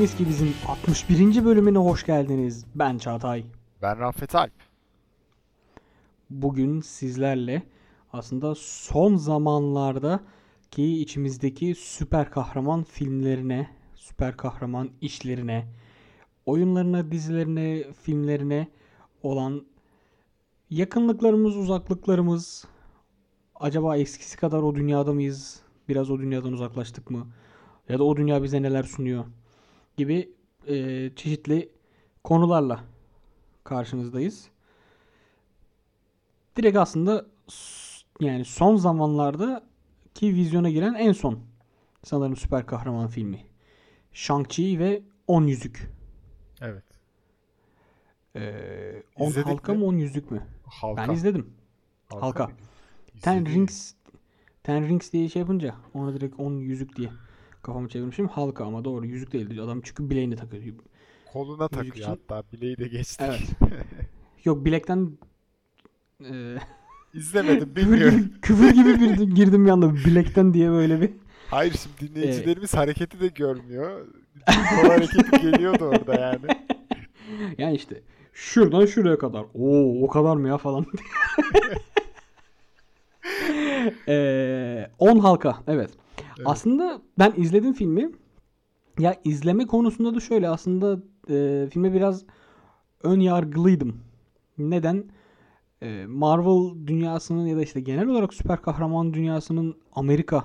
Kimiz ki bizim 61. bölümüne hoş geldiniz. Ben Çağatay. Ben Rafet Alp. Bugün sizlerle aslında son zamanlarda ki içimizdeki süper kahraman filmlerine, süper kahraman işlerine, oyunlarına, dizilerine, filmlerine olan yakınlıklarımız, uzaklıklarımız, acaba eskisi kadar o dünyada mıyız? Biraz o dünyadan uzaklaştık mı? Ya da o dünya bize neler sunuyor? Gibi e, çeşitli konularla karşınızdayız. Direkt aslında yani son zamanlarda ki vizyona giren en son sanırım süper kahraman filmi. Shang-Chi ve On Yüzük. Evet. Ee, on İzledik halka mi? mı on yüzük mü? Halka. Ben izledim. Halka. mıydı? Ten. Rings Ten Rings diye şey yapınca ona direkt 10 yüzük diye kafamı çevirmişim. Halka ama doğru yüzük değildi. Adam çünkü bileğini takıyor. Koluna takıyor için- hatta. Bileği de geçtik. Evet. Yok bilekten e, İzlemedim bilmiyorum. küfür gibi bir girdim bir anda bilekten diye böyle bir. Hayır şimdi dinleyicilerimiz hareketi de görmüyor. Kol hareketi geliyordu orada yani. Yani işte şuradan şuraya kadar. Oo o kadar mı ya falan. Eee 10 halka evet. Evet. Aslında ben izledim filmi. Ya izleme konusunda da şöyle aslında e, filme biraz ön yargılıydım. Neden? E, Marvel dünyasının ya da işte genel olarak süper kahraman dünyasının Amerika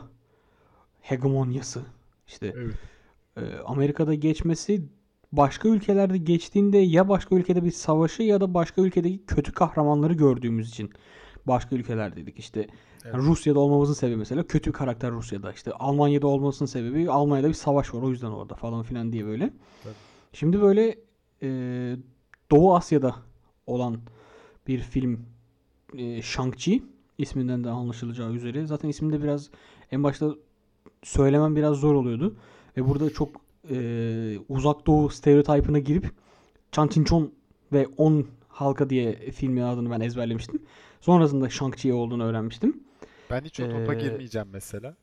hegemonyası işte Evet. e, Amerika'da geçmesi başka ülkelerde geçtiğinde ya başka ülkede bir savaşı ya da başka ülkedeki kötü kahramanları gördüğümüz için başka ülkelerdeydik. İşte Evet. Rusya'da olmamızın sebebi mesela kötü karakter Rusya'da. İşte Almanya'da olmasının sebebi Almanya'da bir savaş var o yüzden orada falan filan diye böyle. Tabii. Şimdi böyle e, Doğu Asya'da olan bir film e, Shang-Chi isminden de anlaşılacağı üzere. Zaten isminde biraz en başta söylemem biraz zor oluyordu. Ve burada çok e, uzak doğu stereotipine girip Chon ve On halka diye filmin adını ben ezberlemiştim. Sonrasında Shang-Chi olduğunu öğrenmiştim. Ben hiç o topa Ee, girmeyeceğim mesela.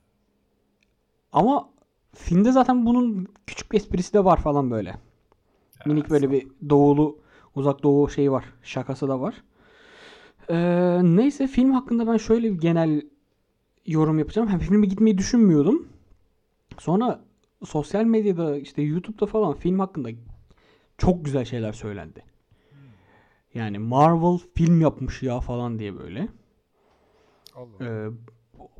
Ama filmde zaten bunun küçük bir esprisi de var falan böyle. Minik böyle bir doğulu uzak doğu şeyi var. Şakası da var. Ee, neyse film hakkında ben şöyle bir genel yorum yapacağım. Hem filme gitmeyi düşünmüyordum. Sonra sosyal medyada işte YouTube'da falan film hakkında çok güzel şeyler söylendi. Yani Marvel film yapmış ya falan diye böyle. Allah. Ee,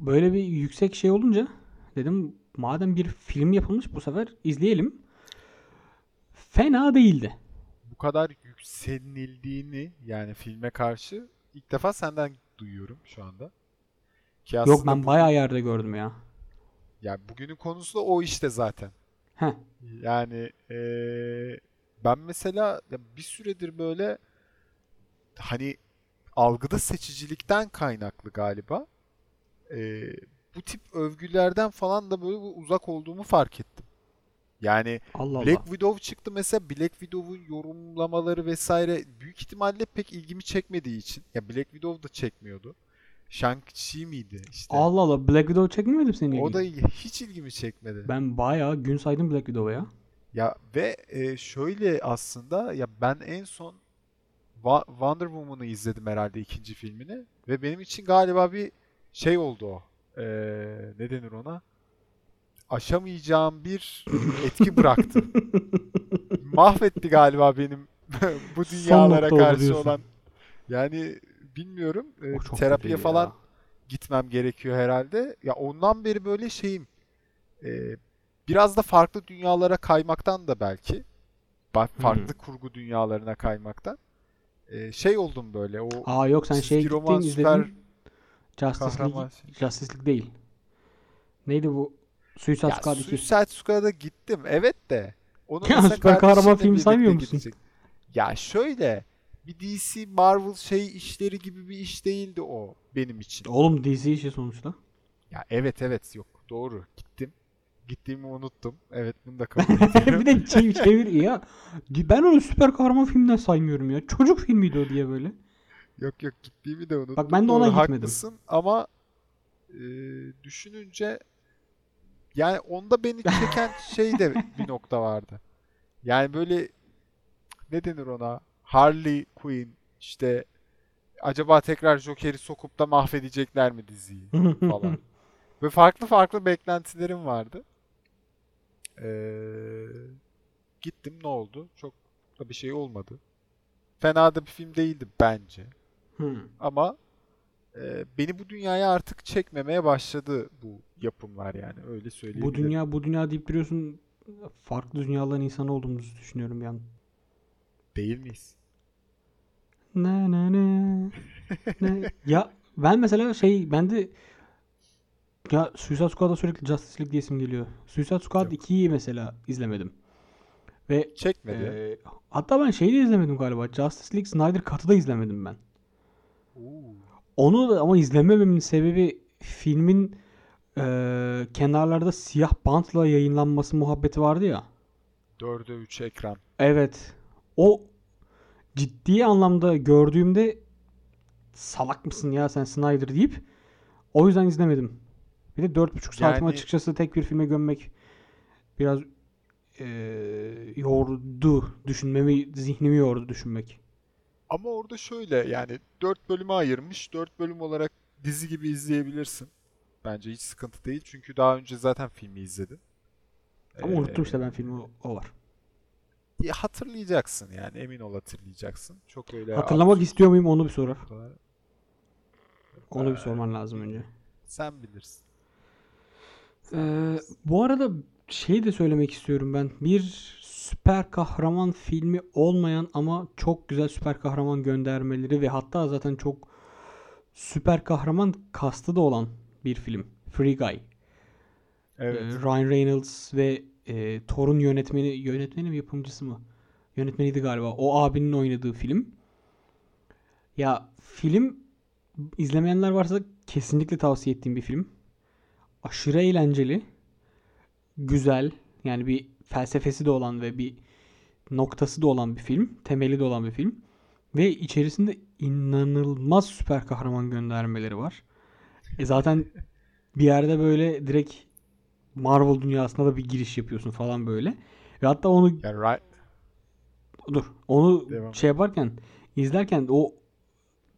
böyle bir yüksek şey olunca dedim madem bir film yapılmış bu sefer izleyelim. Fena değildi. Bu kadar yükselildiğini yani filme karşı ilk defa senden duyuyorum şu anda. Ki Yok ben bu- bayağı yerde gördüm ya. Ya bugünün konusu da o işte zaten. Heh. Yani eee, ben mesela bir süredir böyle hani algıda seçicilikten kaynaklı galiba eee, bu tip övgülerden falan da böyle uzak olduğumu fark ettim. Yani Allah Allah. Black Widow çıktı mesela Black Widow'un yorumlamaları vesaire büyük ihtimalle pek ilgimi çekmediği için ya Black Widow da çekmiyordu. Shang-Chi miydi işte. Allah Allah Black Widow çekmedim senin O ilgini. da hiç ilgimi çekmedi. Ben bayağı gün saydım Black Widow'a ya. Ya ve e, şöyle aslında ya ben en son Wa- Wonder Woman'ı izledim herhalde ikinci filmini ve benim için galiba bir şey oldu o. E, ne denir ona? Aşamayacağım bir etki bıraktı. Mahvetti galiba benim bu dünyalara karşı olan. Yani bilmiyorum. e, terapiye falan ya. gitmem gerekiyor herhalde. Ya ondan beri böyle şeyim. e, biraz da farklı dünyalara kaymaktan da belki. Farklı kurgu dünyalarına kaymaktan. E, şey oldum böyle. O Aa yok sen şey gittin izledin. Justice League. Justice League değil. Neydi bu? Suicide Ya Squad 2. Suicide Squad'a gittim. Evet de. Onu Ya, süper kahraman filmi saymıyor musun? gidecek. Ya şöyle bir DC Marvel şey işleri gibi bir iş değildi o benim için. Oğlum DC işi sonuçta. Ya evet evet yok doğru gittim. Gittiğimi unuttum. Evet bunu da kabul ediyorum. bir de çevir, çevir ya. Ben onu süper kahraman filmden saymıyorum ya. Çocuk filmiydi o diye böyle. Yok yok gittiğimi de unuttum. Bak ben de ona Doğru, gitmedim. Haklısın ama e, düşününce yani onda beni çeken şey de bir nokta vardı. Yani böyle ne denir ona? Harley Quinn işte acaba tekrar Joker'i sokup da mahvedecekler mi diziyi falan. Ve farklı farklı beklentilerim vardı. Ee, gittim ne oldu? Çok da bir şey olmadı. Fena da bir film değildi bence. Hmm. Ama e, beni bu dünyaya artık çekmemeye başladı bu yapımlar yani öyle Bu söyleyebilirim. dünya bu dünya deyip duruyorsun. Farklı dünyaların insanı olduğumuzu düşünüyorum an. Değil miyiz? Ne ne ne. ne. Ya ben mesela şey ben de ya Suicide Squad'a sürekli Justice League diyesim geliyor. Suicide Squad Yok. 2'yi mesela izlemedim. Ve Çekmedi. e, hatta ben şeyi de izlemedim galiba. Justice League Snyder Cut'ı da izlemedim ben. Oo. Onu da ama izlemememin sebebi filmin e, kenarlarda siyah bantla yayınlanması muhabbeti vardı ya. 4'e 3 ekran. Evet. O ciddi anlamda gördüğümde salak mısın ya sen Snyder deyip o yüzden izlemedim. Bir de 4,5 saatimi Yani- açıkçası tek bir filme gömmek biraz e, yordu düşünmemi, zihnimi yordu düşünmek. Ama orada şöyle yani 4 bölüme ayırmış. 4 bölüm olarak dizi gibi izleyebilirsin. Bence hiç sıkıntı değil. Çünkü daha önce zaten filmi izledin. Ama unuttum işte Ee, ben filmi o, var. ya hatırlayacaksın yani emin ol hatırlayacaksın. Çok öyle Hatırlamak absürt istiyor muyum onu bir noktalar- Onu bir Ee, sorman lazım önce. Sen bilirsin. Ee, bu arada şey de söylemek istiyorum ben. Bir süper kahraman filmi olmayan ama çok güzel süper kahraman göndermeleri ve hatta zaten çok süper kahraman kastı da olan bir film. Free Guy. Evet. Ee, Ryan Reynolds ve e, Thor'un yönetmeni, yönetmeni mi yapımcısı mı? Yönetmeniydi galiba. O abinin oynadığı film. Ya film izlemeyenler varsa kesinlikle tavsiye ettiğim bir film. Aşırı eğlenceli. Güzel. Yani bir felsefesi de olan ve bir noktası da olan bir film. Temeli de olan bir film. Ve içerisinde inanılmaz süper kahraman göndermeleri var. E zaten bir yerde böyle direkt Marvel dünyasına da bir giriş yapıyorsun falan böyle. Ve hatta onu Yani Ry- dur onu Devam. şey yaparken izlerken o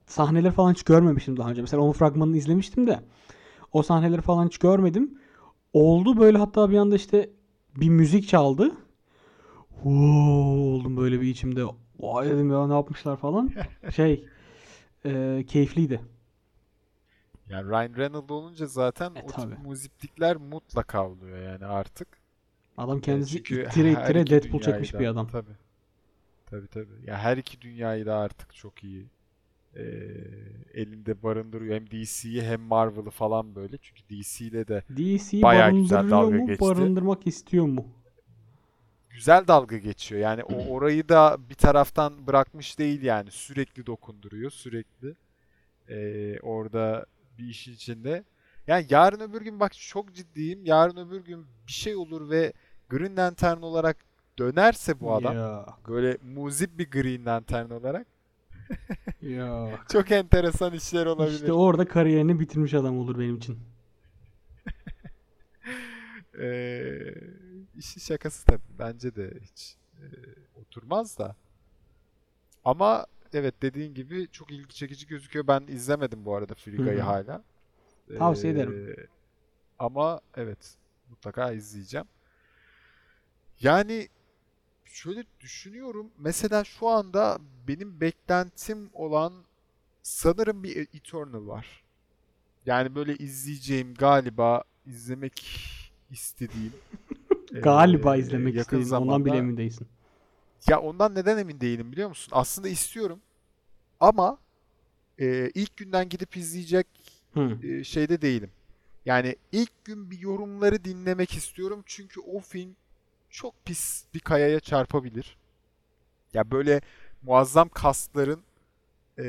sahneleri falan hiç görmemiştim daha önce. Mesela onun fragmanını izlemiştim de o sahneleri falan hiç görmedim. Oldu böyle hatta bir anda işte bir müzik çaldı. Huu oldum böyle bir içimde. Vay dedim ya ne yapmışlar falan. Şey e, keyifliydi. Yani Ryan Reynolds olunca zaten E, o tabii. tip muziplikler mutlaka oluyor yani artık. Adam E, kendisi çünkü ittire her ittire iki Deadpool çekmiş da- bir adam. Tabii. Tabii tabii. Ya her iki dünyayı da artık çok iyi e, elinde barındırıyor. Hem DC'yi hem Marvel'ı falan böyle. Çünkü DC ile de DC Bayağı güzel dalga mu, geçti. barındırmak istiyor mu? güzel dalga geçiyor. Yani o orayı da bir taraftan bırakmış değil yani. Sürekli dokunduruyor. Sürekli e, orada bir işin içinde. Yani yarın öbür gün bak çok ciddiyim. Yarın öbür gün bir şey olur ve Green Lantern olarak dönerse bu adam Ya, böyle muzip bir Green Lantern olarak ya. çok enteresan işler olabilir. İşte orada kariyerini bitirmiş adam olur benim için. Ee, işin şakası tabii. Bence de hiç e, oturmaz da. Ama evet dediğin gibi çok ilgi çekici gözüküyor. Ben izlemedim bu arada hı. hala. Tavsiye Ee, ederim. Ama evet mutlaka izleyeceğim. Yani şöyle düşünüyorum. Mesela şu anda benim beklentim olan sanırım bir Eternal var. Yani böyle izleyeceğim galiba izlemek istediğim Galiba ee, izlemek yakın istediğin ondan bile zamanda- emin değilsin. Ya ondan neden emin değilim biliyor musun? Aslında istiyorum ama e, ilk günden gidip izleyecek Hı. e, şeyde değilim. Yani ilk gün bir yorumları dinlemek istiyorum çünkü o film çok pis bir kayaya çarpabilir. Ya böyle muazzam kasların e,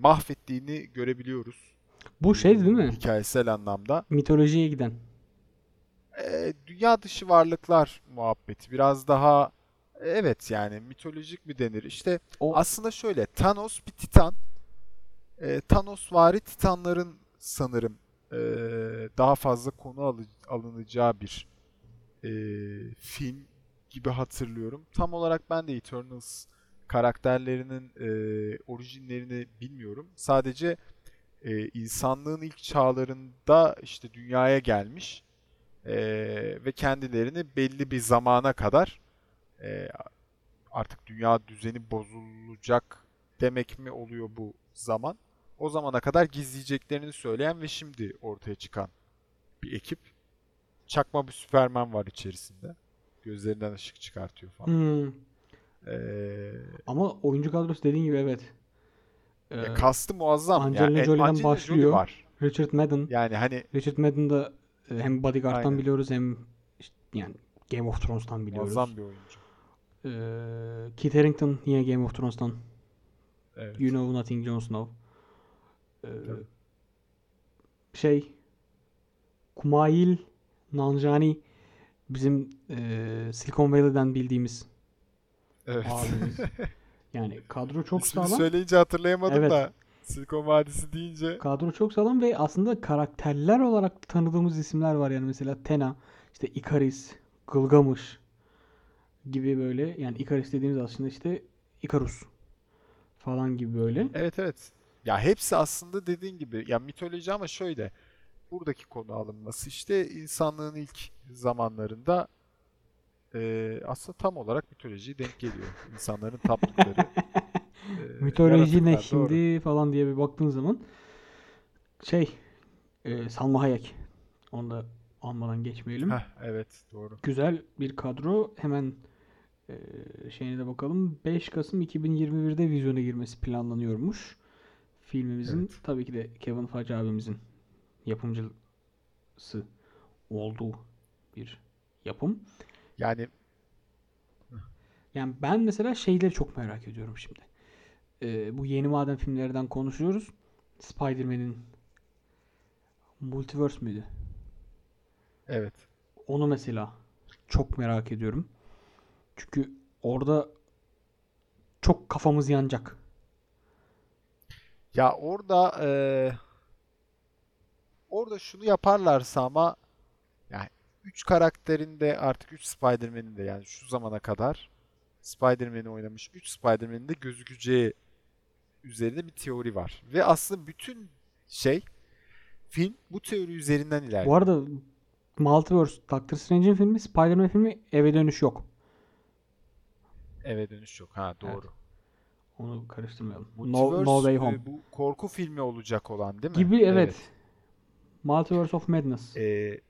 mahvettiğini görebiliyoruz. Bu şey değil mi? Hikayesel anlamda. Mitolojiye giden. E, dünya dışı varlıklar muhabbeti biraz daha evet yani mitolojik mi denir? İşte O aslında şöyle Thanos bir titan. E, Thanos vari titanların sanırım e, daha fazla konu alı- alınacağı bir e, film gibi hatırlıyorum. Tam olarak ben de Eternals karakterlerinin e, orijinlerini bilmiyorum. Sadece e, insanlığın ilk çağlarında işte dünyaya gelmiş e, ve kendilerini belli bir zamana kadar e, artık dünya düzeni bozulacak demek mi oluyor bu zaman? O zamana kadar gizleyeceklerini söyleyen ve şimdi ortaya çıkan bir ekip. Çakma bir Süperman var içerisinde. Gözlerinden ışık çıkartıyor falan. Hmm. Ee, Ama oyuncu kadrosu dediğin gibi evet. Ee, ya kastı muazzam. Angelina yani, Jolie'den Angelina Jolie başlıyor. var. Richard Madden. Yani hani Richard Madden'da e, hem Bodyguard'tan Aynen. biliyoruz hem işte yani Game of Thrones'tan biliyoruz. muazzam bir oyuncu. Ee, Kit Harington yine Game of Thrones'tan. Evet. You know nothing Jon Snow. Ee, şey Kumail Nanjiani bizim e, Silicon Valley'den bildiğimiz Evet. abimiz. Yani kadro çok İsmini sağlam. söyleyince hatırlayamadım Evet. da Silikon Vadisi deyince Kadro çok sağlam ve aslında karakterler olarak tanıdığımız isimler var yani mesela Tena, işte Ikaris, Gılgamış gibi böyle yani Ikaris dediğimiz aslında işte Ikarus falan gibi böyle. Evet evet. Ya hepsi aslında dediğin gibi ya mitoloji ama şöyle buradaki konu alınması işte insanlığın ilk zamanlarında e, aslında tam olarak mitolojiye denk geliyor. İnsanların taptıkları e, Mitoloji ne yaratıklar, doğru. şimdi falan diye bir baktığın zaman şey e, Salma Hayek onu da anmadan geçmeyelim. Heh, evet doğru. Güzel bir kadro. Hemen e, şeyine de bakalım. 5 Kasım 2021'de vizyona girmesi planlanıyormuş. Filmimizin Evet. tabii ki de Kevin Feige abimizin yapımcısı olduğu bir yapım. Yani Yani ben mesela şeyleri çok merak ediyorum şimdi. E, bu yeni maden filmlerden konuşuyoruz. Spider-Man'in Multiverse müydü? evet. Onu mesela çok merak ediyorum. Çünkü orada çok kafamız yanacak. Ya orada eee, orada şunu yaparlarsa ama yani 3 karakterin de artık 3 Spider-Man'in de yani şu zamana kadar Spider-Man'i oynamış 3 Spider-Man'in de gözükeceği üzerinde bir teori var. Ve aslında bütün şey film bu teori üzerinden Bu ilerliyor. arada Multiverse, Doctor Strange'in filmi, Spider-Man filmi eve dönüş yok. Eve dönüş yok. Ha doğru. Onu karıştırmayalım. No, Multiverse, no Way e, Home. bu korku filmi olacak olan değil mi? Gibi evet. Multiverse of Madness. Ee,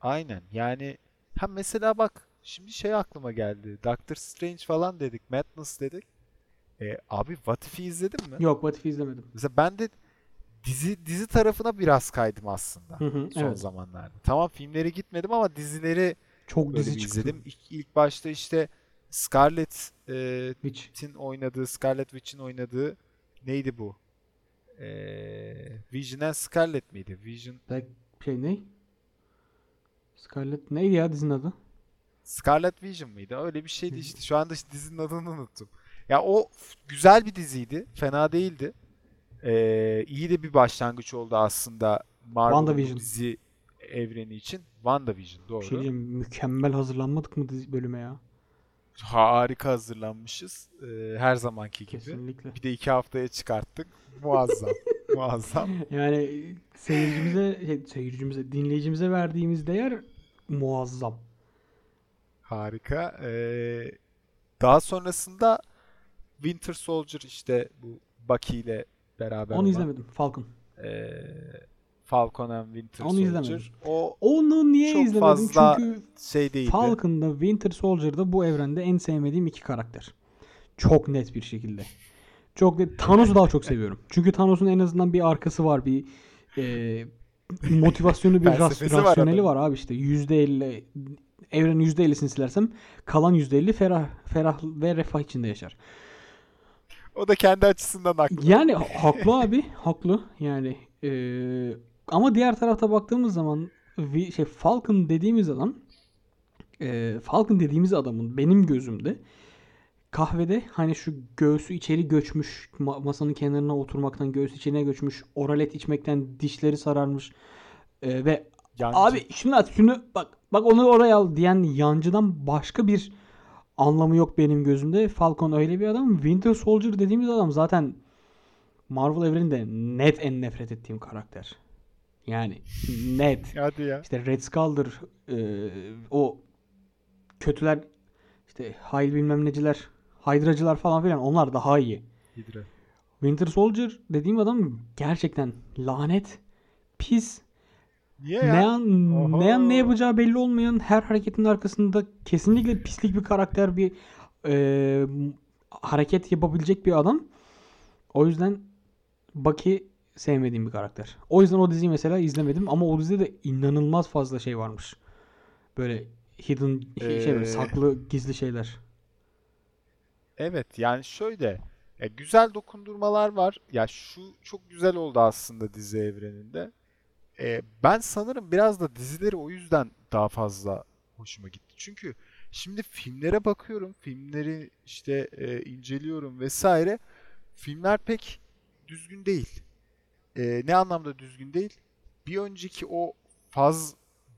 aynen yani ha mesela bak şimdi şey aklıma geldi. Doctor Strange falan dedik. Madness dedik. Ee, abi What If'i izledin mi? Yok, What If izlemedim. Mesela ben de dizi dizi tarafına biraz kaydım aslında Hı hı, son evet. zamanlarda. Tamam filmleri gitmedim ama dizileri Çok dizi çıktı. izledim. İlk, ilk başta işte Scarlett e, Witch. Witch'in oynadığı, Scarlet Witch'in oynadığı neydi bu? Ee, Vision and Scarlet miydi? Vision Black şey ne? Scarlet neydi ya dizinin adı? Scarlet Vision mıydı? Öyle bir şeydi işte. Şu anda işte dizinin adını unuttum. Ya o güzel bir diziydi. Fena değildi. Ee, iyi de bir başlangıç oldu aslında WandaVision. dizi evreni için. WandaVision Bir doğru. şey diyeceğim, mükemmel hazırlanmadık mı dizi bölüme ya? Harika hazırlanmışız. Ee, her zamanki gibi. Kesinlikle. Bir de iki haftaya çıkarttık. Muazzam. Muazzam. Yani seyircimize, şey, seyircimize, dinleyicimize verdiğimiz değer muazzam. Harika. Ee, daha sonrasında Winter Soldier işte bu Bucky ile beraber Onu olan, izlemedim. Falcon. ee, Falcon and Winter Onu Soldier. izlemedim. O Onu niye Çok izlemedim? fazla Çünkü şey değildi. Falcon'da Winter Soldier'da bu evrende en sevmediğim iki karakter. Çok net bir şekilde. Çok net. Thanos'u daha çok seviyorum. Çünkü Thanos'un en azından bir arkası var. Bir e, motivasyonu, bir ras- var rasyoneli adamın. var abi işte. %50 evrenin %50'sini silersem kalan %50 ferah, ferah ve refah içinde yaşar. O da kendi açısından haklı. Yani ha- haklı abi, haklı. Yani eee, ama diğer tarafta baktığımız zaman şey Falcon dediğimiz adam eee, Falcon dediğimiz adamın benim gözümde kahvede hani şu göğsü içeri göçmüş ma- masanın kenarına oturmaktan göğsü içine göçmüş oralet içmekten dişleri sararmış eee, ve Yancı. Abi şunu at şunu bak bak onu oraya al diyen yancıdan başka bir anlamı yok benim gözümde. Falcon öyle bir adam. Winter Soldier dediğimiz adam zaten Marvel evreninde net en nefret ettiğim karakter. Yani net. Hadi ya. İşte Red Skull'dır. e, o kötüler işte Hayl bilmem neciler, Hydra'cılar falan filan onlar daha iyi. Hydra. Winter Soldier dediğim adam gerçekten lanet, pis, Niye ne ya? an, Oho. ne an ne yapacağı belli olmayan her hareketin arkasında kesinlikle pislik bir karakter bir e, hareket yapabilecek bir adam. O yüzden Bucky sevmediğim bir karakter. O yüzden o diziyi mesela izlemedim ama o dizide de inanılmaz fazla şey varmış. Böyle hidden şey böyle Ee, saklı gizli şeyler. Evet yani şöyle ya güzel dokundurmalar var. Ya şu çok güzel oldu aslında dizi evreninde. Ee, ben sanırım biraz da dizileri o yüzden daha fazla hoşuma gitti. Çünkü şimdi filmlere bakıyorum, filmleri işte e, inceliyorum vesaire. Filmler pek düzgün değil. Ee, ne anlamda düzgün değil? Bir önceki o faz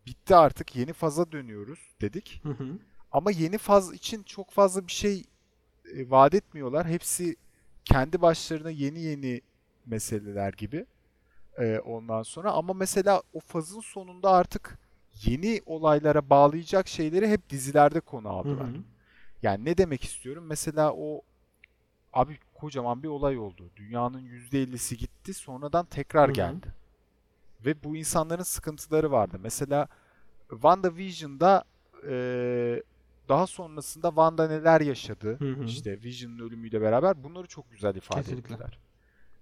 bitti artık yeni faza dönüyoruz dedik. Hı hı. Ama yeni faz için çok fazla bir şey e, vaat etmiyorlar. Hepsi kendi başlarına yeni yeni meseleler gibi. E, ondan sonra ama mesela o fazın sonunda artık yeni olaylara bağlayacak şeyleri hep dizilerde konu Hı aldılar. hı. Yani ne demek istiyorum? Mesela o abi kocaman bir olay oldu. Dünyanın %50'si gitti, sonradan tekrar Hı hı. geldi. Ve bu insanların sıkıntıları vardı. Mesela WandaVision'da e, daha sonrasında Wanda neler yaşadı, Hı hı. işte Vision'ın ölümüyle beraber bunları çok güzel ifade Kesinlikle. ettiler.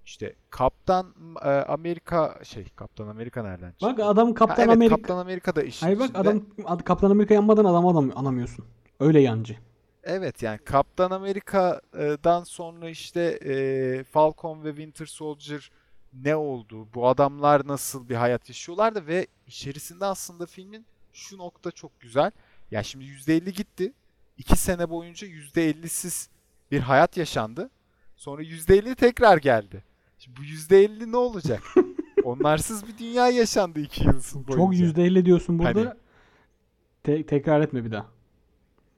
İşte Kaptan e, Amerika şey Kaptan Amerika nereden çıktı? Bak adam Ha, Kaptan evet Amerika. Kaptan Amerika da işin Hayır bak içinde. adam ad- Kaptan Amerika yanmadan adam adam anamıyorsun. Öyle yancı. Evet yani Kaptan Amerika'dan sonra işte e, Falcon ve Winter Soldier ne oldu? Bu adamlar nasıl bir hayat yaşıyorlardı ve içerisinde aslında filmin şu nokta çok güzel. Ya şimdi %50 gitti. 2 sene boyunca %50'siz bir hayat yaşandı. Sonra %50 tekrar geldi. Şimdi bu %50 ne olacak? Onlarsız bir dünya yaşandı 2 yıl boyunca. Çok %50 diyorsun burada. Hani- Te- tekrar etme bir daha.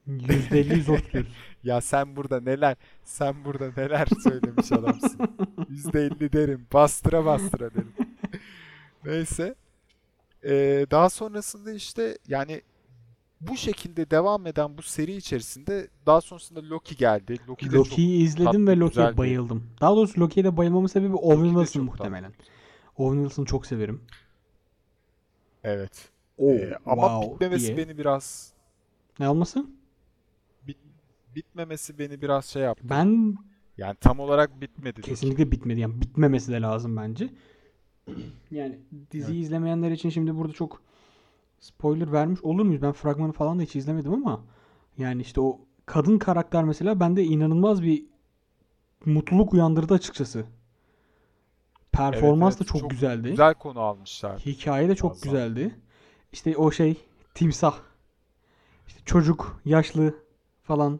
%50'yi zor tutuyoruz. Ya sen burada neler, sen burada neler söylemiş adamsın. %50 derim, bastıra bastıra derim. Neyse. Ee, daha sonrasında işte yani bu şekilde devam eden bu seri içerisinde daha sonrasında Loki geldi. Loki de Loki'yi izledim tatlı, ve Loki'ye bir- bayıldım. Daha doğrusu Loki'ye de bayılmamın sebebi Owen Wilson muhtemelen. tatlı. Owen Wilson'ı çok severim. Evet. Oo, Ee, ama wow bitmemesi diye. beni biraz Ne olması? Bit, bitmemesi beni biraz şey yaptı. Ben Yani tam olarak bitmedi. Kesinlikle bitmedi. Yani bitmemesi de lazım bence. Yani diziyi izlemeyenler için şimdi burada çok spoiler vermiş olur muyuz? Ben fragmanı falan da hiç izlemedim ama yani işte o kadın karakter mesela bende inanılmaz bir mutluluk uyandırdı açıkçası. Performans Evet, da evet, çok, çok güzeldi. Güzel konu almışlar. Hikaye de çok Muazzam. güzeldi. İşte o şey timsah. İşte çocuk, yaşlı falan.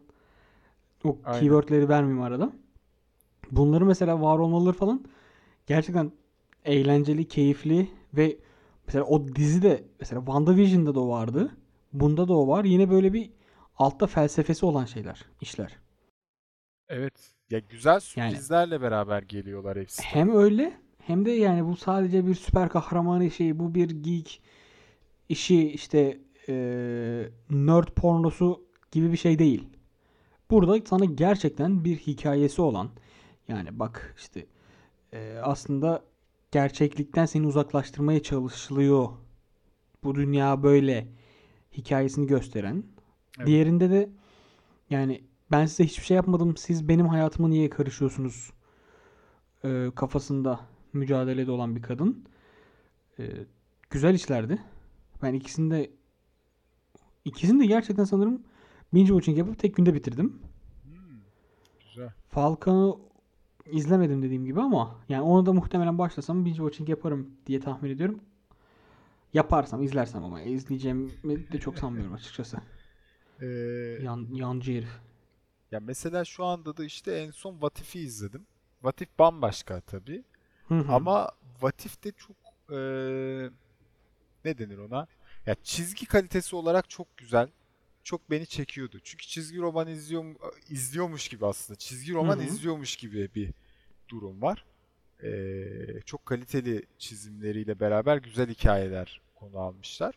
O Aynen. keywordleri vermeyeyim arada. Bunları mesela var olmaları falan gerçekten eğlenceli, keyifli ve mesela o dizide mesela WandaVision'da da o vardı. Bunda da o var. Yine böyle bir altta felsefesi olan şeyler, işler. Evet. Ya güzel Yani- sürprizlerle beraber geliyorlar hepsi. Hem öyle hem de yani bu sadece bir süper kahraman işi, bu bir geek işi işte eee, nerd pornosu gibi bir şey değil. Burada sana gerçekten bir hikayesi olan yani bak işte eee, aslında gerçeklikten seni uzaklaştırmaya çalışılıyor. Bu dünya böyle hikayesini gösteren. Evet. Diğerinde de yani ben size hiçbir şey yapmadım. Siz benim hayatıma niye karışıyorsunuz? e, kafasında mücadelede olan bir kadın. E, güzel işlerdi. Ben ikisini de ikisini de gerçekten sanırım binge watching yapıp tek günde bitirdim. Hmm, güzel. Falcon'u izlemedim dediğim gibi ama yani onu da muhtemelen başlasam binge watching yaparım diye tahmin ediyorum. Yaparsam, izlersem ama izleyeceğimi de çok sanmıyorum açıkçası. Ee, Yan, yancı herif. ya mesela şu anda da işte en son Vatif'i izledim. Vatif bambaşka tabii. Hı hı. Ama Vatif'te çok eee, ne denir ona? Ya çizgi kalitesi olarak çok güzel. Çok beni çekiyordu. Çünkü çizgi roman izliyor, izliyormuş gibi aslında. Çizgi roman Hı hı. izliyormuş gibi bir durum var. Ee, çok kaliteli çizimleriyle beraber güzel hikayeler konu almışlar.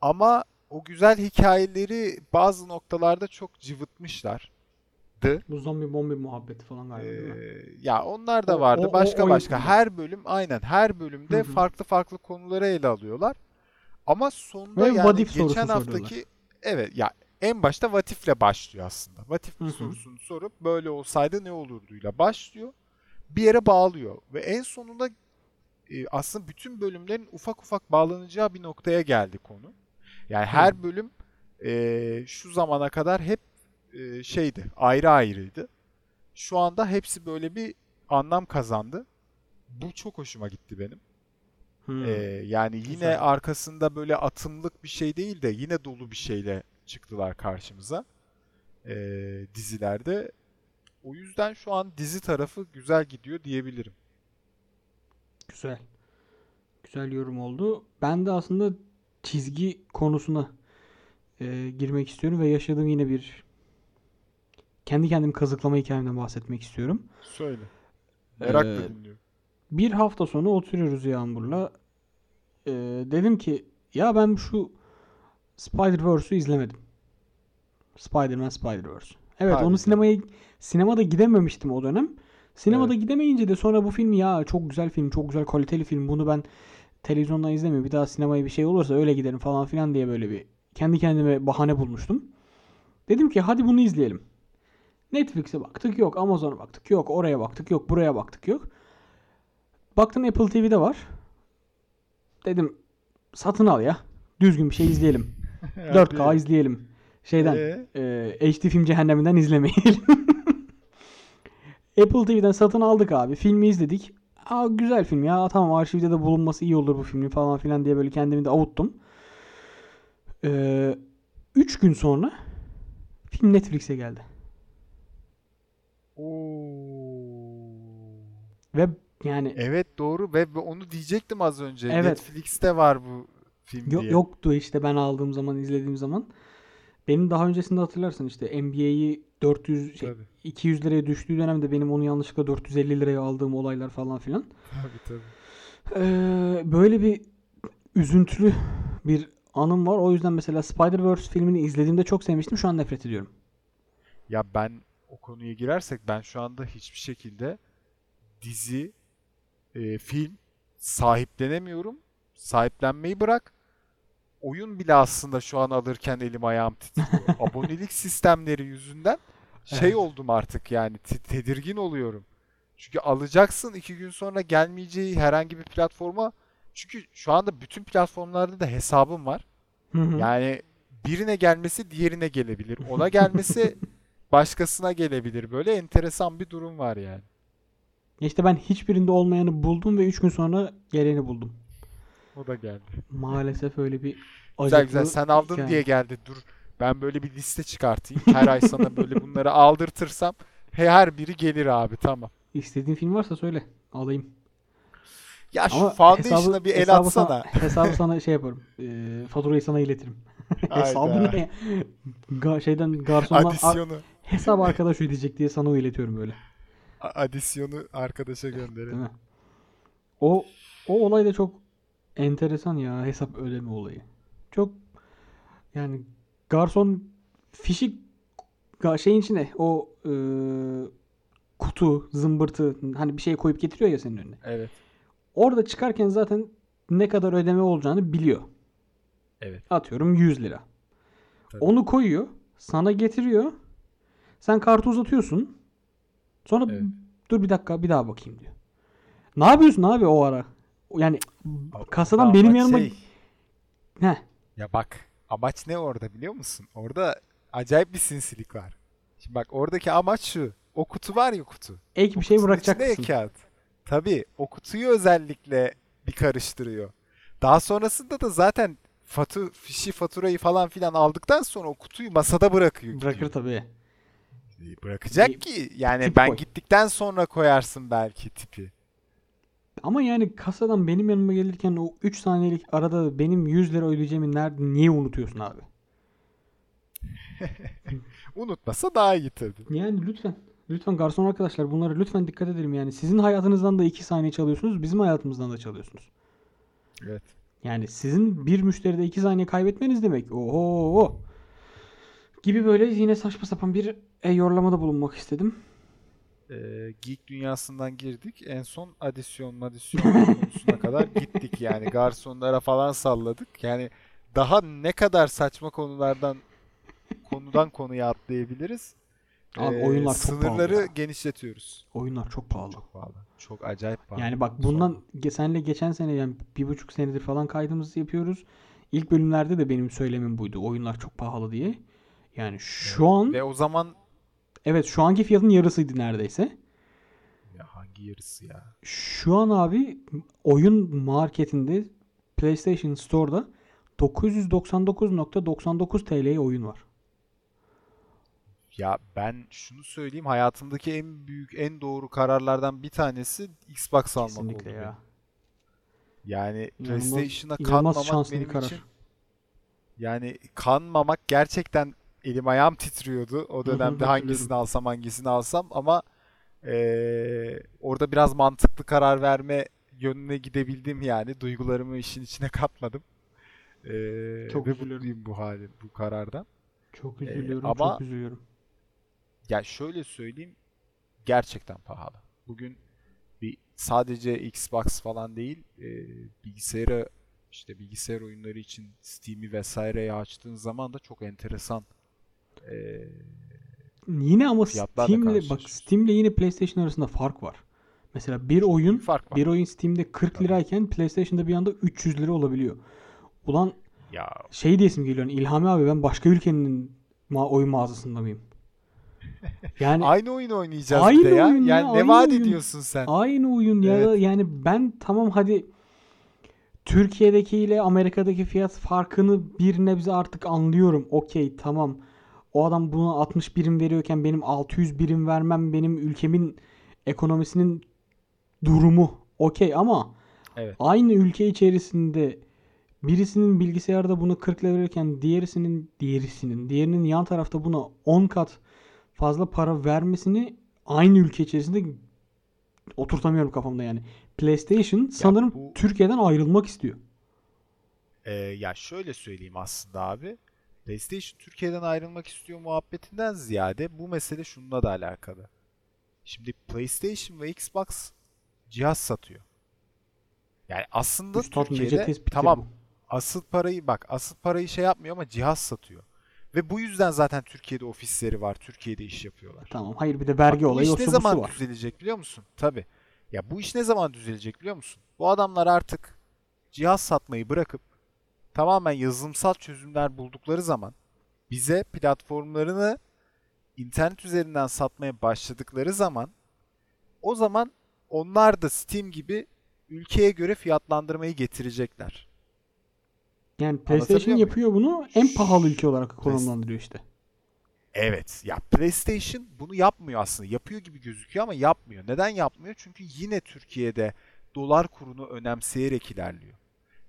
Ama o güzel hikayeleri bazı noktalarda çok cıvıtmışlar. Bu zombi bombi muhabbeti falan galiba? Ee, ya onlar da vardı. o- o- başka o başka. Her bölüm aynen her bölümde Hı hı. farklı farklı konuları ele alıyorlar. Ama sonunda Ve yani geçen soruyorlar. Evet ya en başta what if'le başlıyor aslında. What if Hı hı. sorusunu sorup böyle olsaydı ne olurduyla başlıyor. Bir yere bağlıyor ve en sonunda e, aslında bütün bölümlerin ufak ufak bağlanacağı bir noktaya geldi konu. Yani her bölüm e, şu zamana kadar hep e, şeydi, ayrı ayrıydı. Şu anda hepsi böyle bir anlam kazandı. Bu çok hoşuma gitti benim. Hmm. Ee, yani yine Güzel. arkasında böyle atımlık bir şey değil de yine dolu bir şeyle çıktılar karşımıza ee, dizilerde. O yüzden şu an dizi tarafı güzel gidiyor diyebilirim. Güzel. Güzel yorum oldu. Ben de aslında çizgi konusuna e, girmek istiyorum ve yaşadığım yine bir kendi kendimi kazıklama hikayemden bahsetmek istiyorum. Söyle. Merakla Ee, dinliyorum. Bir hafta sonu oturuyoruz Yağmur'la. E, dedim ki ya ben şu Spider-Verse'ü izlemedim. Spider-Man Spider-Verse. Evet Harbiden. onu sinemaya sinemada gidememiştim o dönem. Sinemada Evet. gidemeyince de sonra bu film ya çok güzel film, çok güzel kaliteli film. Bunu ben televizyondan izlemiyorum. Bir daha sinemaya bir şey olursa öyle giderim falan filan diye böyle bir kendi kendime bahane bulmuştum. Dedim ki hadi bunu izleyelim. Netflix'e baktık yok. Amazon'a baktık yok. Oraya baktık yok. Buraya baktık yok. Baktım Apple TV'de var. Dedim satın al ya. Düzgün bir şey izleyelim. 4K izleyelim. Şeyden Ee? e, HD film cehenneminden izlemeyelim. Apple TV'den satın aldık abi. Filmi izledik. Aa, güzel film ya. Tamam arşivde de bulunması iyi olur bu filmin falan filan diye böyle kendimi de avuttum. 3 gün sonra film Netflix'e geldi. Oo. Ve yani Evet doğru ve onu diyecektim az önce. Evet. Netflix'te var bu film Yo- diye. yoktu işte ben aldığım zaman izlediğim zaman. Benim daha öncesinde hatırlarsın işte NBA'yi 400 şey, Tabii. 200 liraya düştüğü dönemde benim onu yanlışlıkla 450 liraya aldığım olaylar falan filan. Tabii tabii. Ee, böyle bir üzüntülü bir anım var. O yüzden mesela Spider-Verse filmini izlediğimde çok sevmiştim. Şu an nefret ediyorum. Ya ben o konuya girersek ben şu anda hiçbir şekilde dizi, e, film sahiplenemiyorum. Sahiplenmeyi bırak. Oyun bile aslında şu an alırken elim ayağım titriyor. Abonelik sistemleri yüzünden şey Evet. oldum artık yani te- tedirgin oluyorum. Çünkü alacaksın iki gün sonra gelmeyeceği herhangi bir platforma. Çünkü şu anda bütün platformlarda da hesabım var. Hı hı. Yani birine gelmesi diğerine gelebilir. Ona gelmesi başkasına gelebilir. Böyle enteresan bir durum var yani. İşte ben hiçbirinde olmayanı buldum ve 3 gün sonra geleni buldum. O da geldi. Maalesef öyle bir Güzel acıklı güzel sen aldın hikaye. diye geldi. Dur ben böyle bir liste çıkartayım. Her ay sana böyle bunları aldırtırsam her biri gelir abi tamam. İstediğin film varsa söyle. Alayım. Ya şu Ama Foundation'a hesabı- bir el hesabı atsana. Sana, hesabı sana şey yaparım. Ee, faturayı sana iletirim. Hesabı Hayda. ne? Ga- şeyden garsondan ar- Adisyonu. hesap arkadaş ödeyecek diye sana o iletiyorum böyle. Adisyonu arkadaşa Değil gönderelim. mi? O o olay da çok enteresan ya hesap ödeme olayı. Çok yani garson fişi şeyin içine o e, kutu, zımbırtı hani bir şey koyup getiriyor ya senin önüne. Evet. Orada çıkarken zaten ne kadar ödeme olacağını biliyor. Evet. Atıyorum 100 lira. Tabii. Onu koyuyor, sana getiriyor. Sen kartı uzatıyorsun. Sonra Evet. dur bir dakika bir daha bakayım diyor. Ne yapıyorsun abi o ara? Yani kasadan Ama benim yanıma şey, Heh, Ya bak amaç ne orada biliyor musun? Orada acayip bir sinsilik var. Şimdi bak oradaki amaç şu. O kutu var ya kutu. ek bir şey bırakacak mısın? kağıt. Tabii o kutuyu özellikle bir karıştırıyor. Daha sonrasında da zaten fatu, fişi faturayı falan filan aldıktan sonra o kutuyu masada bırakıyor. Bırakır gidiyor. tabii. Bırakacak Bir ki yani tip ben koy. gittikten sonra koyarsın belki tipi. Ama yani kasadan benim yanıma gelirken o 3 saniyelik arada benim 100 lira ödeyeceğimi nerede niye unutuyorsun abi? Unutmasa daha iyi tabii. Yani lütfen. Lütfen garson arkadaşlar bunlara lütfen dikkat edelim yani. Sizin hayatınızdan da 2 saniye çalıyorsunuz. Bizim hayatımızdan da çalıyorsunuz. Evet. Yani sizin bir müşteride 2 saniye kaybetmeniz demek. Oho. Gibi böyle yine saçma sapan bir e, yorlamada bulunmak istedim. Ee, geek dünyasından girdik. En son adisyon madisyon konusuna kadar gittik yani. Garsonlara falan salladık. Yani daha ne kadar saçma konulardan konudan konuya atlayabiliriz. Abi Ee, oyunlar çok sınırları pahalı ya. genişletiyoruz. Oyunlar çok pahalı. Çok pahalı. Çok acayip pahalı. Yani bak bundan senle geçen sene yani bir buçuk senedir falan kaydımızı yapıyoruz. İlk bölümlerde de benim söylemim buydu. Oyunlar çok pahalı diye. Yani şu an Ve o zaman evet şu anki fiyatın yarısıydı neredeyse. ya hangi yarısı ya? Şu an abi oyun marketinde PlayStation Store'da 999.99 TL'ye oyun var. Ya ben şunu söyleyeyim hayatımdaki en büyük en doğru kararlardan bir tanesi Xbox almak oldu. Kesinlikle ya. benim. Yani PlayStation'a kanmamak benim karar. için yani kanmamak gerçekten elim ayağım titriyordu o dönemde hangisini alsam hangisini alsam ama eee, orada biraz mantıklı karar verme yönüne gidebildim yani duygularımı işin içine katmadım. Eee, Çok ve üzülüyorum. mutluyum bu hali bu karardan. Çok üzülüyorum, ama- çok üzülüyorum. Ya şöyle söyleyeyim, gerçekten pahalı. Bugün bir sadece Xbox falan değil, e, bilgisayara işte bilgisayar oyunları için Steam'i vesaireye açtığın zaman da çok enteresan. E, Yine ama Steam'le bak. Steam'le yine PlayStation arasında fark var. Mesela bir oyun bir fark var. bir oyun Steam'de 40 Tabii. lirayken PlayStation'da bir anda 300 lira olabiliyor. Ulan Ya şey diyesim geliyor. hani, İlhami abi ben başka ülkenin ma- oyun mağazasında mıyım? Yani aynı oyunu oynayacağız Aynı bir de ya. oyun ya, Yani ne vaat oyun. ediyorsun sen? Aynı oyun ya da Evet. yani ben tamam hadi Türkiye'deki ile Amerika'daki fiyat farkını bir nebze artık anlıyorum. Okey tamam. O adam buna 60 birim veriyorken benim 600 birim vermem benim ülkemin ekonomisinin durumu. Okey ama Evet. aynı ülke içerisinde birisinin bilgisayarda bunu 40 lira verirken diğerisinin diğerisinin diğerinin yan tarafta buna 10 kat fazla para vermesini aynı ülke içerisinde oturtamıyorum kafamda yani. PlayStation sanırım bu- Türkiye'den ayrılmak istiyor. Ee, ya şöyle söyleyeyim aslında abi. PlayStation Türkiye'den ayrılmak istiyor muhabbetinden ziyade bu mesele şununla da alakalı. Şimdi PlayStation ve Xbox cihaz satıyor. Yani aslında Üstad Türkiye'de tamam bu. asıl parayı bak asıl parayı şey yapmıyor ama cihaz satıyor. Ve bu yüzden zaten Türkiye'de ofisleri var. Türkiye'de iş yapıyorlar. Tamam. Hayır bir de vergi Bak, olayı o ne zaman var. düzelecek biliyor musun? Tabii. Ya bu iş ne zaman düzelecek biliyor musun? Bu adamlar artık cihaz satmayı bırakıp tamamen yazılımsal çözümler buldukları zaman bize platformlarını internet üzerinden satmaya başladıkları zaman o zaman onlar da Steam gibi ülkeye göre fiyatlandırmayı getirecekler. Yani PlayStation muyum? yapıyor bunu en pahalı ülke olarak konumlandırıyor işte. Evet. Ya PlayStation bunu yapmıyor aslında. Yapıyor gibi gözüküyor ama yapmıyor. Neden yapmıyor? Çünkü yine Türkiye'de dolar kurunu önemseyerek ilerliyor.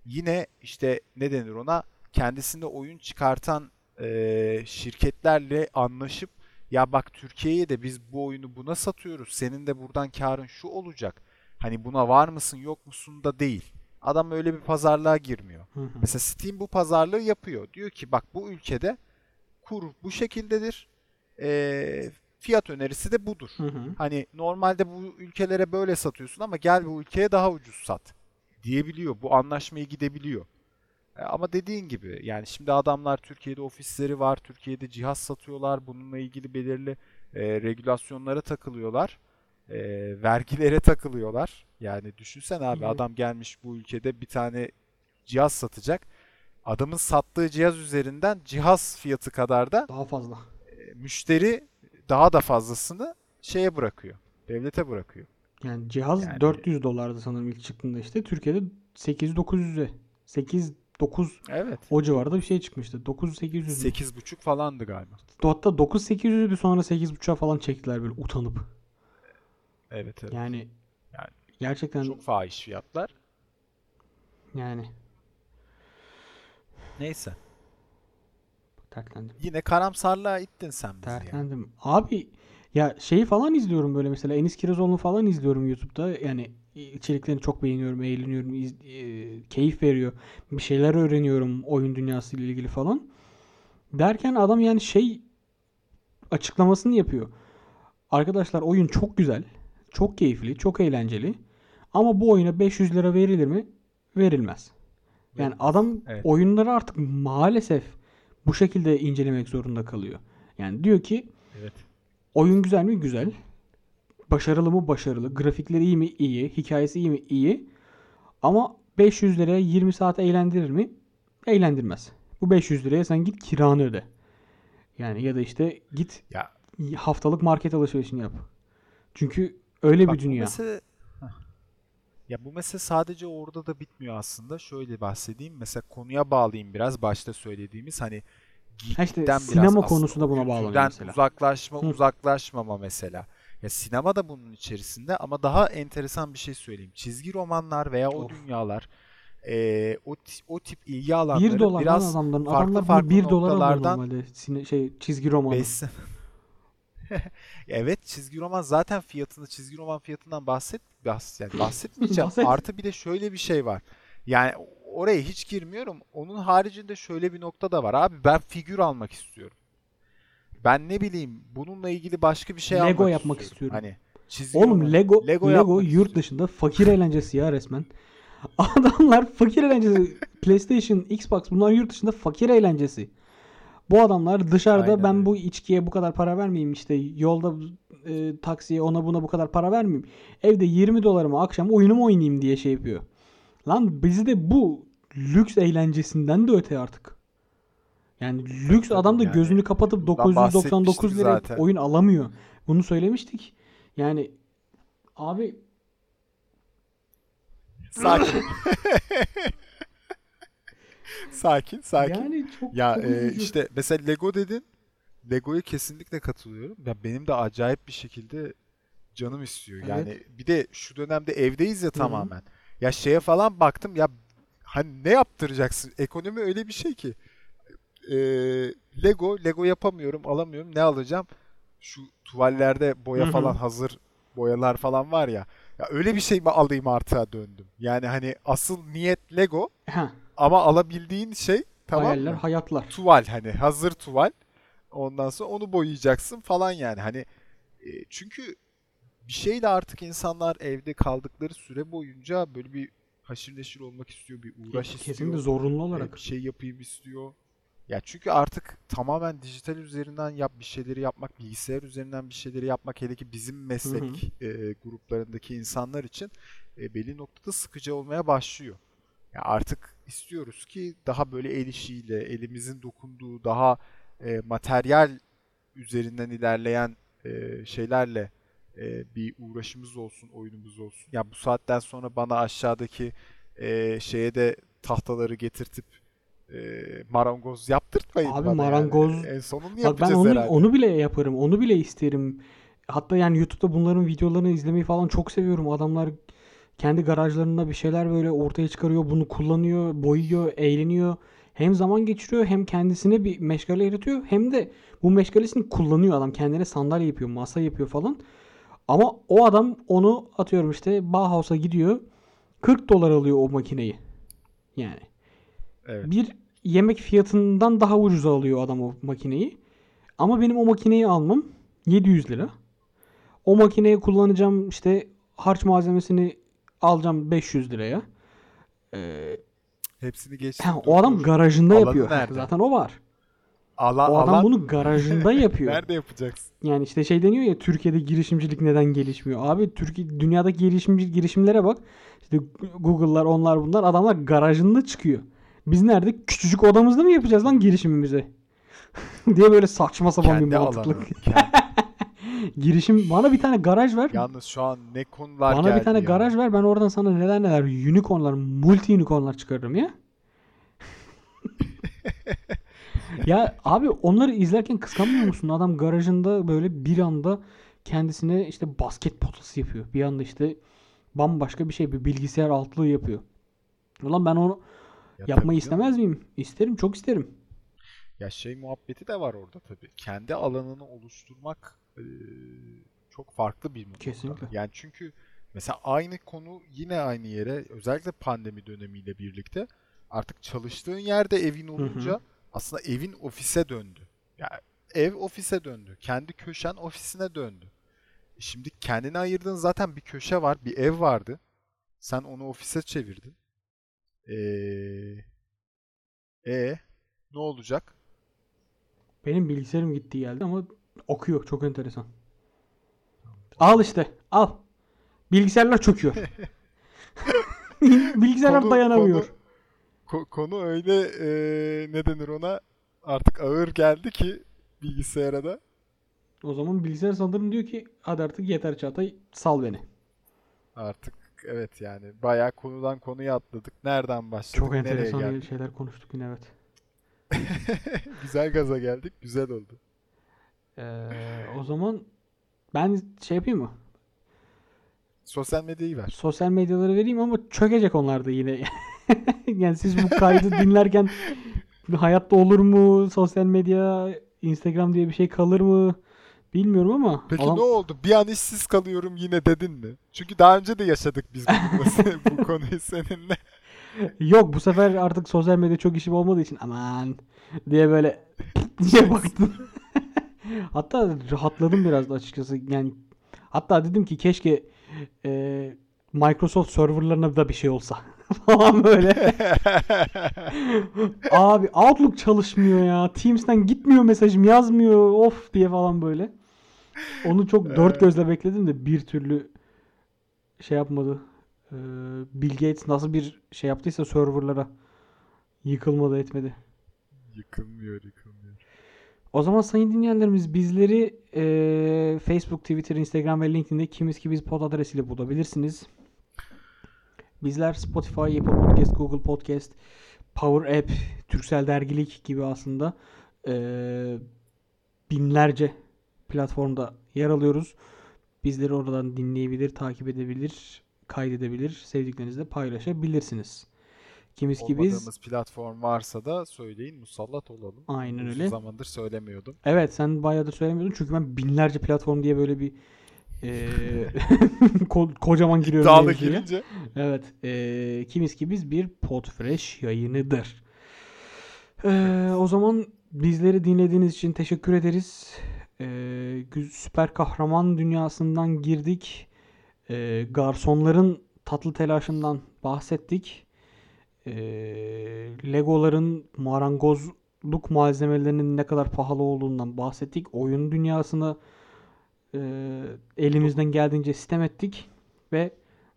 Yine işte ne denir ona? Kendisinde oyun çıkartan eee, şirketlerle anlaşıp ya bak Türkiye'ye de biz bu oyunu buna satıyoruz. Senin de buradan karın şu olacak. Hani buna var mısın yok musun da değil. Adam öyle bir pazarlığa girmiyor. Hı hı. Mesela Steam bu pazarlığı yapıyor. Diyor ki bak bu ülkede kur bu şekildedir. Ee, fiyat önerisi de budur. Hı hı. Hani normalde bu ülkelere böyle satıyorsun ama gel bu ülkeye daha ucuz sat diyebiliyor. Bu anlaşmayı gidebiliyor. E, Ama dediğin gibi yani şimdi adamlar Türkiye'de ofisleri var, Türkiye'de cihaz satıyorlar. Bununla ilgili belirli e, regülasyonlara takılıyorlar. E, vergilere takılıyorlar. Yani düşünsen abi Evet. adam gelmiş bu ülkede bir tane cihaz satacak. Adamın sattığı cihaz üzerinden cihaz fiyatı kadar da Daha fazla. e, müşteri daha da fazlasını şeye bırakıyor. Devlete bırakıyor. Yani cihaz Yani- 400 dolardı sanırım ilk çıktığında işte. Türkiye'de 8-900'e 8-9 Evet. o civarda bir şey çıkmıştı. 9-800 mü? 8,5 falandı galiba. Hatta 9-800'dü sonra 8.5'a falan çektiler böyle utanıp. Evet evet. Yani Yani- Gerçekten Çok fahiş fiyatlar. yani Neyse. tertlendim. Yine karamsarlığa ittin sen bizi ya. Tertlendim. Abi ya şeyi falan izliyorum böyle mesela Enis Kirazoğlu'nu falan izliyorum YouTube'da. Yani içeriklerini çok beğeniyorum, eğleniyorum, iz- e, keyif veriyor. Bir şeyler öğreniyorum oyun dünyası ile ilgili falan. Derken adam yani şey açıklamasını yapıyor. Arkadaşlar oyun çok güzel, çok keyifli, çok eğlenceli. Ama bu oyuna 500 lira verilir mi? Verilmez. Yani adam Evet. oyunları artık maalesef bu şekilde incelemek zorunda kalıyor. Yani diyor ki Evet. Oyun güzel mi? Güzel. Başarılı mı? Başarılı. Grafikleri iyi mi? İyi. Hikayesi iyi mi? İyi. Ama 500 liraya 20 saat eğlendirir mi? Eğlendirmez. Bu 500 liraya sen git kiranı öde. Yani ya da işte git Ya haftalık market alışverişini yap. Çünkü öyle Bak bir dünya. ya bu mesele sadece orada da bitmiyor aslında. Şöyle bahsedeyim. Mesela konuya bağlayayım biraz başta söylediğimiz hani Ha işte sinema biraz aslında konusunda buna bağlanıyor mesela. uzaklaşma, Hı. uzaklaşmama mesela. Ya sinema da bunun içerisinde ama daha enteresan bir şey söyleyeyim. Çizgi romanlar veya o Of. dünyalar eee, o o tip ilgi alanları 1 dolar biraz adamların. farklı Adamlar farklı 1 dolara alıyor noktalardan normalde. Sine, şey çizgi romanı. Besin. Evet çizgi roman zaten fiyatını çizgi roman fiyatından bahset bahs yani bahsetmeyeceğim. Bahset. Artı bir de şöyle bir şey var. Yani oraya hiç girmiyorum. Onun haricinde şöyle bir nokta da var. Abi ben figür almak istiyorum. Ben ne bileyim bununla ilgili başka bir şey Lego almak yapmak istiyorum. istiyorum. Hani çizgi Oğlum Lego Lego Lego, yurt istiyorum. dışında fakir eğlencesi ya resmen. Adamlar fakir eğlencesi. PlayStation, Xbox bunlar yurt dışında fakir eğlencesi. Bu adamlar dışarıda Aynen ben bu içkiye bu kadar para vermeyeyim işte yolda e, taksiye ona buna bu kadar para vermeyeyim. Evde 20 dolarıma akşam oyunumu oynayayım diye şey yapıyor. Lan bizde bu lüks eğlencesinden de öte artık. Yani lüks adam da yani gözünü kapatıp bundan 999 bahsetmiştik liraya zaten. oyun alamıyor. Bunu söylemiştik. Yani abi Sakin. sakin, sakin. yani çok Ya çok e, işte mesela Lego dedin. Lego'ya kesinlikle katılıyorum. Ya benim de acayip bir şekilde canım istiyor. Evet. Yani bir de şu dönemde evdeyiz ya Hı hı. tamamen. Ya şeye falan baktım ya hani ne yaptıracaksın? Ekonomi öyle bir şey ki. E, Lego, Lego yapamıyorum, alamıyorum. Ne alacağım? Şu tuvallerde boya Hı hı. falan hazır boyalar falan var ya. Ya öyle bir şey mi alayım artığa döndüm. Yani hani asıl niyet Lego Heh, ama alabildiğin şey tamam hayaller, mı? hayatlar. tuval hani hazır tuval. Ondan sonra onu boyayacaksın falan yani. Hani e, çünkü bir şeyle artık insanlar evde kaldıkları süre boyunca böyle bir haşır neşir olmak istiyor, bir uğraş Kesinlikle istiyor, zorunlu e, olarak. bir şey yapayım istiyor. Ya çünkü artık tamamen dijital üzerinden yap bir şeyleri yapmak, bilgisayar üzerinden bir şeyleri yapmak hele ki bizim meslek e, gruplarındaki insanlar için e, belli noktada sıkıcı olmaya başlıyor. Ya artık istiyoruz ki daha böyle el işiyle, elimizin dokunduğu, daha e, materyal üzerinden ilerleyen e, şeylerle e, bir uğraşımız olsun, oyunumuz olsun. Ya bu saatten sonra bana aşağıdaki e, şeye de tahtaları getirtip e, marangoz yaptırtmayın Abi bana marangoz- yani. En sonunu Bak ben onu herhalde. onu bile yaparım. Onu bile isterim. Hatta yani YouTube'da bunların videolarını izlemeyi falan çok seviyorum. Adamlar kendi garajlarında bir şeyler böyle ortaya çıkarıyor, bunu kullanıyor, boyuyor, eğleniyor. Hem zaman geçiriyor, hem kendisine bir meşgale yaratıyor, hem de bu meşgalesini kullanıyor adam. Kendine sandalye yapıyor, masa yapıyor falan. Ama o adam onu atıyorum işte Bauhaus'a gidiyor. 40 dolar alıyor o makineyi. Yani Evet. bir yemek fiyatından daha ucuza alıyor adam o makineyi. Ama benim o makineyi almam 700 lira. O makineyi kullanacağım işte harç malzemesini alacağım 500 liraya. Ee, Hepsini geçtim. Dur, o adam garajında Alanı yapıyor. nerede? Zaten o var. Ala- O adam alan bunu garajında yapıyor. nerede yapacaksın? Yani işte şey deniyor ya Türkiye'de girişimcilik neden gelişmiyor? Abi Türkiye dünyadaki girişimci girişimlere bak. İşte Google'lar onlar bunlar adamlar garajında çıkıyor. Biz nerede küçücük odamızda mı yapacağız lan girişimimizi? diye böyle saçma sapan bir Kendi mantıklık. alanı. Kendi- Girişim bana bir tane garaj ver. Yalnız şu an ne konular bana bir tane ya. garaj ver ben oradan sana neler neler unicornlar, multi unicornlar çıkarırım ya. Ya abi onları izlerken kıskanmıyor musun? Adam garajında böyle bir anda kendisine işte basket potası yapıyor. Bir anda işte bambaşka bir şey. Bir bilgisayar altlığı yapıyor. Ulan ben onu Ya yapmayı istemez miyim? İsterim, çok isterim. Ya şey muhabbeti de var orada tabii. Kendi alanını oluşturmak eee, çok farklı bir nokta. Kesinlikle. Yani çünkü mesela aynı konu yine aynı yere özellikle pandemi dönemiyle birlikte artık çalıştığın yerde evin olunca aslında evin ofise döndü. Yani ev ofise döndü. Kendi köşen ofisine döndü. E Şimdi kendine ayırdığın zaten bir köşe var, bir ev vardı. Sen onu ofise çevirdin. Ee, e ne olacak? Benim bilgisayarım gitti geldi ama okuyor. Çok enteresan. Al işte. Al. Bilgisayarlar çöküyor. Bilgisayarlar Konu- dayanamıyor. Konu, ko- konu öyle e, ne denir ona artık ağır geldi ki bilgisayara da. O zaman bilgisayar sanırım diyor ki hadi artık yeter Çağatay sal beni. Artık evet yani bayağı konudan konuya atladık. Nereden başladık? Çok enteresan geldik? şeyler konuştuk yine evet. Güzel gaza geldik. Güzel oldu. Ee, o zaman ben şey yapayım mı? Sosyal medyayı ver. Sosyal medyaları vereyim ama çökecek onlar da yine. yani siz bu kaydı dinlerken hayatta olur mu? Sosyal medya, Instagram diye bir şey kalır mı? Bilmiyorum ama Peki adam- ne oldu? Bir an işsiz kalıyorum yine dedin mi? Çünkü daha önce de yaşadık biz bu, konuyu seninle. yok bu sefer artık sosyal medya çok işim olmadığı için aman diye böyle diye baktım. hatta rahatladım biraz da açıkçası. Yani hatta dedim ki keşke e, Microsoft serverlarına da bir şey olsa falan böyle. Abi Outlook çalışmıyor ya. Teams'ten gitmiyor mesajım yazmıyor of diye falan böyle. Onu çok dört gözle bekledim de bir türlü şey yapmadı. Ee, Bill Gates nasıl bir şey yaptıysa serverlara yıkılmadı etmedi. yıkılmıyor, yıkılmıyor. O zaman sayın dinleyenlerimiz bizleri e, Facebook, Twitter, Instagram ve LinkedIn'de kimiz ki biz pod adresiyle bulabilirsiniz. Bizler Spotify, Apple Podcast, Google Podcast, Power App, Türksel Dergilik gibi aslında e, binlerce platformda yer alıyoruz. Bizleri oradan dinleyebilir, takip edebilir, kaydedebilir, sevdiklerinizle paylaşabilirsiniz. Kimiz ki biz platform varsa da söyleyin musallat olalım. Aynen Uzun öyle. zamandır söylemiyordum. Evet sen bayağıdır söylemiyordun çünkü ben binlerce platform diye böyle bir ko- kocaman giriyorum Dağlı mevzuya. girince Evet. eee kimiz ki biz bir Podfresh yayınıdır. Eee, o zaman bizleri dinlediğiniz için teşekkür ederiz. Gü- süper kahraman dünyasından girdik. Eee, garsonların tatlı telaşından bahsettik. Eee, Legoların marangozluk malzemelerinin ne kadar pahalı olduğundan bahsettik. Oyun dünyasını eee, elimizden geldiğince sistem ettik ve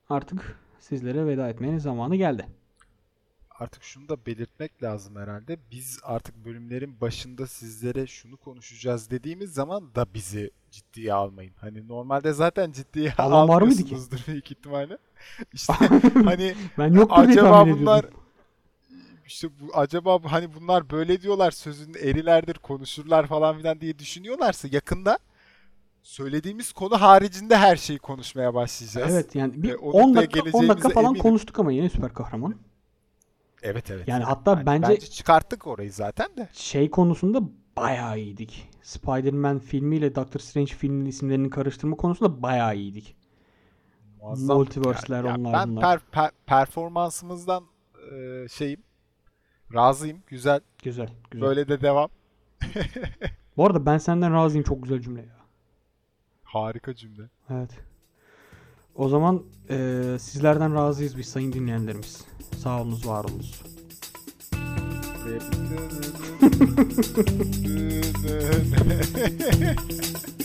artık sizlere veda etmenin zamanı geldi. artık şunu da belirtmek lazım herhalde. Biz artık bölümlerin başında sizlere şunu konuşacağız dediğimiz zaman da bizi ciddiye almayın. Hani normalde zaten ciddiye Alan mıydı ki? almıyorsunuzdur büyük ihtimalle. İşte hani Ben diye acaba bunlar işte bu, acaba hani bunlar böyle diyorlar sözün erilerdir konuşurlar falan filan diye düşünüyorlarsa yakında söylediğimiz konu haricinde her şeyi konuşmaya başlayacağız. Evet yani bir Ve o 10 noktaya dakika 10 dakika falan eminim. konuştuk ama yine süper kahraman. Evet evet. Yani hatta Hani bence çıkarttık orayı zaten de. şey konusunda bayağı iyiydik. Spider-Man filmiyle Doctor Strange filminin isimlerini karıştırma konusunda bayağı iyiydik. Muazzam. Multiverse'ler Ya- ya onlar ben bunlar. per- per- performansımızdan e, şeyim razıyım. Güzel. Güzel, güzel. Böyle de devam. Bu arada ben senden razıyım çok güzel cümle ya. Harika cümle. Evet. O zaman eee, sizlerden razıyız biz sayın dinleyenlerimiz. Sağ olunuz, var olunuz.